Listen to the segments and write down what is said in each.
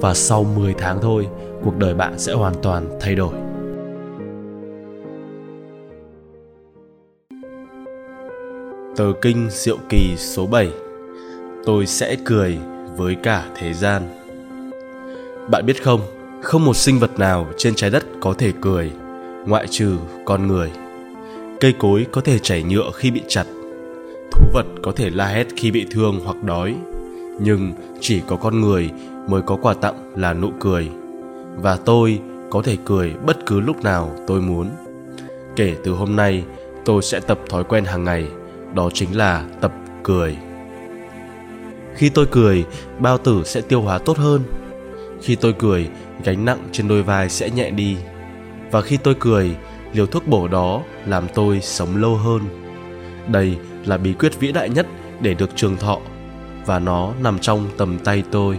Và sau 10 tháng thôi, cuộc đời bạn sẽ hoàn toàn thay đổi. Tờ kinh Diệu Kỳ số 7 Tôi sẽ cười với cả thế gian Bạn biết không, không một sinh vật nào trên trái đất có thể cười, ngoại trừ con người. Cây cối có thể chảy nhựa khi bị chặt, thú vật có thể la hét khi bị thương hoặc đói, nhưng chỉ có con người mới có quà tặng là nụ cười. Và tôi có thể cười bất cứ lúc nào tôi muốn. Kể từ hôm nay, tôi sẽ tập thói quen hàng ngày, đó chính là tập cười. Khi tôi cười, bao tử sẽ tiêu hóa tốt hơn. Khi tôi cười, gánh nặng trên đôi vai sẽ nhẹ đi. Và khi tôi cười, liều thuốc bổ đó làm tôi sống lâu hơn. Đây là bí quyết vĩ đại nhất để được trường thọ và nó nằm trong tầm tay tôi.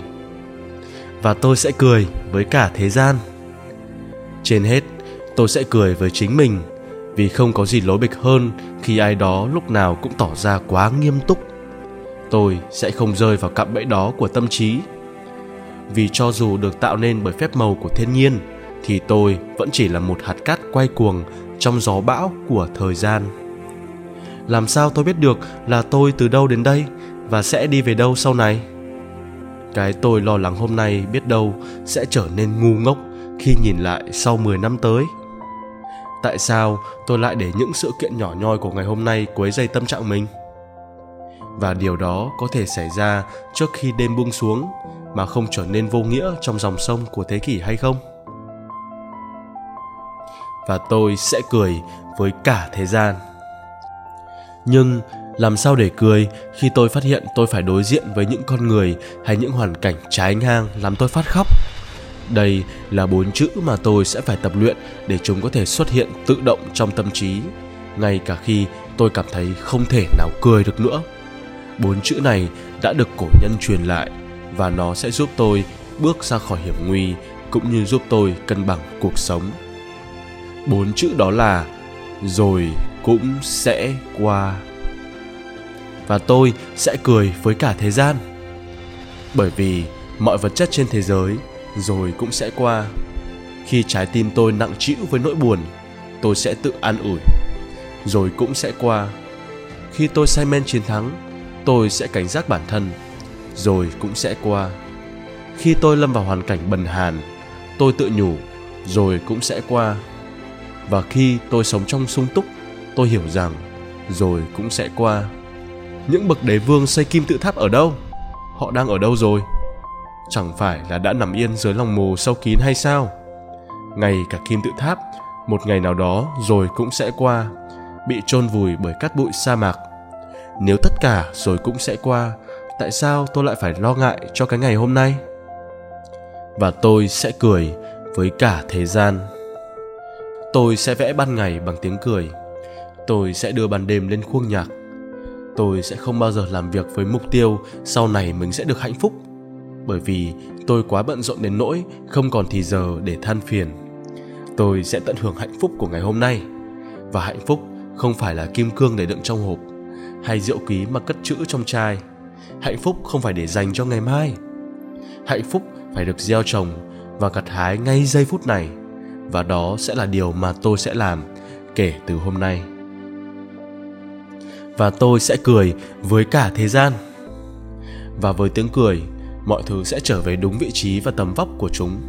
Và tôi sẽ cười với cả thế gian. Trên hết, tôi sẽ cười với chính mình vì không có gì lố bịch hơn khi ai đó lúc nào cũng tỏ ra quá nghiêm túc. Tôi sẽ không rơi vào cạm bẫy đó của tâm trí vì cho dù được tạo nên bởi phép màu của thiên nhiên thì tôi vẫn chỉ là một hạt cát quay cuồng trong gió bão của thời gian làm sao tôi biết được là tôi từ đâu đến đây và sẽ đi về đâu sau này? Cái tôi lo lắng hôm nay biết đâu sẽ trở nên ngu ngốc khi nhìn lại sau 10 năm tới. Tại sao tôi lại để những sự kiện nhỏ nhoi của ngày hôm nay quấy dày tâm trạng mình? Và điều đó có thể xảy ra trước khi đêm buông xuống mà không trở nên vô nghĩa trong dòng sông của thế kỷ hay không? Và tôi sẽ cười với cả thế gian. Nhưng làm sao để cười khi tôi phát hiện tôi phải đối diện với những con người hay những hoàn cảnh trái ngang làm tôi phát khóc? Đây là bốn chữ mà tôi sẽ phải tập luyện để chúng có thể xuất hiện tự động trong tâm trí, ngay cả khi tôi cảm thấy không thể nào cười được nữa. Bốn chữ này đã được cổ nhân truyền lại và nó sẽ giúp tôi bước ra khỏi hiểm nguy cũng như giúp tôi cân bằng cuộc sống. Bốn chữ đó là rồi cũng sẽ qua và tôi sẽ cười với cả thế gian. Bởi vì mọi vật chất trên thế giới rồi cũng sẽ qua. Khi trái tim tôi nặng trĩu với nỗi buồn, tôi sẽ tự an ủi, rồi cũng sẽ qua. Khi tôi say men chiến thắng, tôi sẽ cảnh giác bản thân, rồi cũng sẽ qua. Khi tôi lâm vào hoàn cảnh bần hàn, tôi tự nhủ, rồi cũng sẽ qua. Và khi tôi sống trong sung túc, tôi hiểu rằng rồi cũng sẽ qua những bậc đế vương xây kim tự tháp ở đâu? Họ đang ở đâu rồi? Chẳng phải là đã nằm yên dưới lòng mồ sâu kín hay sao? Ngay cả kim tự tháp, một ngày nào đó rồi cũng sẽ qua, bị chôn vùi bởi cát bụi sa mạc. Nếu tất cả rồi cũng sẽ qua, tại sao tôi lại phải lo ngại cho cái ngày hôm nay? Và tôi sẽ cười với cả thế gian. Tôi sẽ vẽ ban ngày bằng tiếng cười. Tôi sẽ đưa ban đêm lên khuôn nhạc tôi sẽ không bao giờ làm việc với mục tiêu, sau này mình sẽ được hạnh phúc. Bởi vì tôi quá bận rộn đến nỗi không còn thì giờ để than phiền. Tôi sẽ tận hưởng hạnh phúc của ngày hôm nay. Và hạnh phúc không phải là kim cương để đựng trong hộp, hay rượu quý mà cất trữ trong chai. Hạnh phúc không phải để dành cho ngày mai. Hạnh phúc phải được gieo trồng và gặt hái ngay giây phút này. Và đó sẽ là điều mà tôi sẽ làm kể từ hôm nay và tôi sẽ cười với cả thế gian. Và với tiếng cười, mọi thứ sẽ trở về đúng vị trí và tầm vóc của chúng.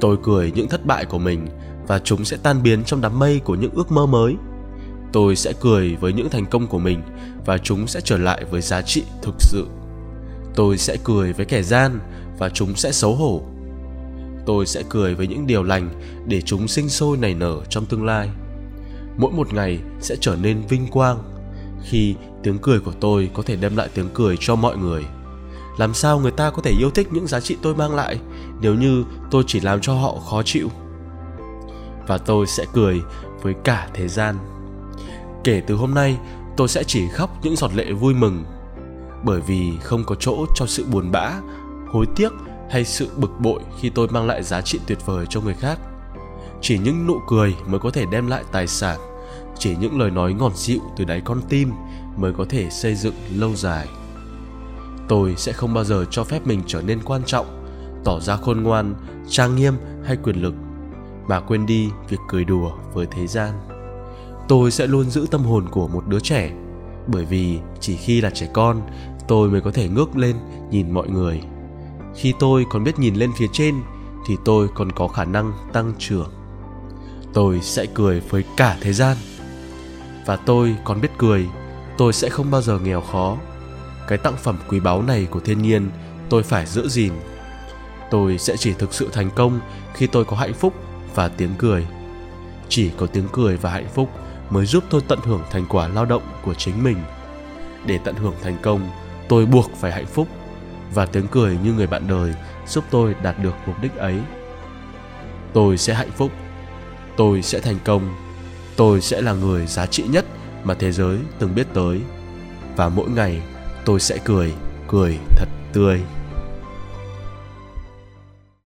Tôi cười những thất bại của mình và chúng sẽ tan biến trong đám mây của những ước mơ mới. Tôi sẽ cười với những thành công của mình và chúng sẽ trở lại với giá trị thực sự. Tôi sẽ cười với kẻ gian và chúng sẽ xấu hổ. Tôi sẽ cười với những điều lành để chúng sinh sôi nảy nở trong tương lai. Mỗi một ngày sẽ trở nên vinh quang khi tiếng cười của tôi có thể đem lại tiếng cười cho mọi người. Làm sao người ta có thể yêu thích những giá trị tôi mang lại nếu như tôi chỉ làm cho họ khó chịu? Và tôi sẽ cười với cả thế gian. Kể từ hôm nay, tôi sẽ chỉ khóc những giọt lệ vui mừng, bởi vì không có chỗ cho sự buồn bã, hối tiếc hay sự bực bội khi tôi mang lại giá trị tuyệt vời cho người khác. Chỉ những nụ cười mới có thể đem lại tài sản chỉ những lời nói ngọt dịu từ đáy con tim mới có thể xây dựng lâu dài. Tôi sẽ không bao giờ cho phép mình trở nên quan trọng, tỏ ra khôn ngoan, trang nghiêm hay quyền lực, mà quên đi việc cười đùa với thế gian. Tôi sẽ luôn giữ tâm hồn của một đứa trẻ, bởi vì chỉ khi là trẻ con, tôi mới có thể ngước lên nhìn mọi người. Khi tôi còn biết nhìn lên phía trên, thì tôi còn có khả năng tăng trưởng. Tôi sẽ cười với cả thế gian và tôi còn biết cười, tôi sẽ không bao giờ nghèo khó. Cái tặng phẩm quý báu này của thiên nhiên, tôi phải giữ gìn. Tôi sẽ chỉ thực sự thành công khi tôi có hạnh phúc và tiếng cười. Chỉ có tiếng cười và hạnh phúc mới giúp tôi tận hưởng thành quả lao động của chính mình. Để tận hưởng thành công, tôi buộc phải hạnh phúc. Và tiếng cười như người bạn đời giúp tôi đạt được mục đích ấy. Tôi sẽ hạnh phúc. Tôi sẽ thành công tôi sẽ là người giá trị nhất mà thế giới từng biết tới. Và mỗi ngày tôi sẽ cười cười thật tươi.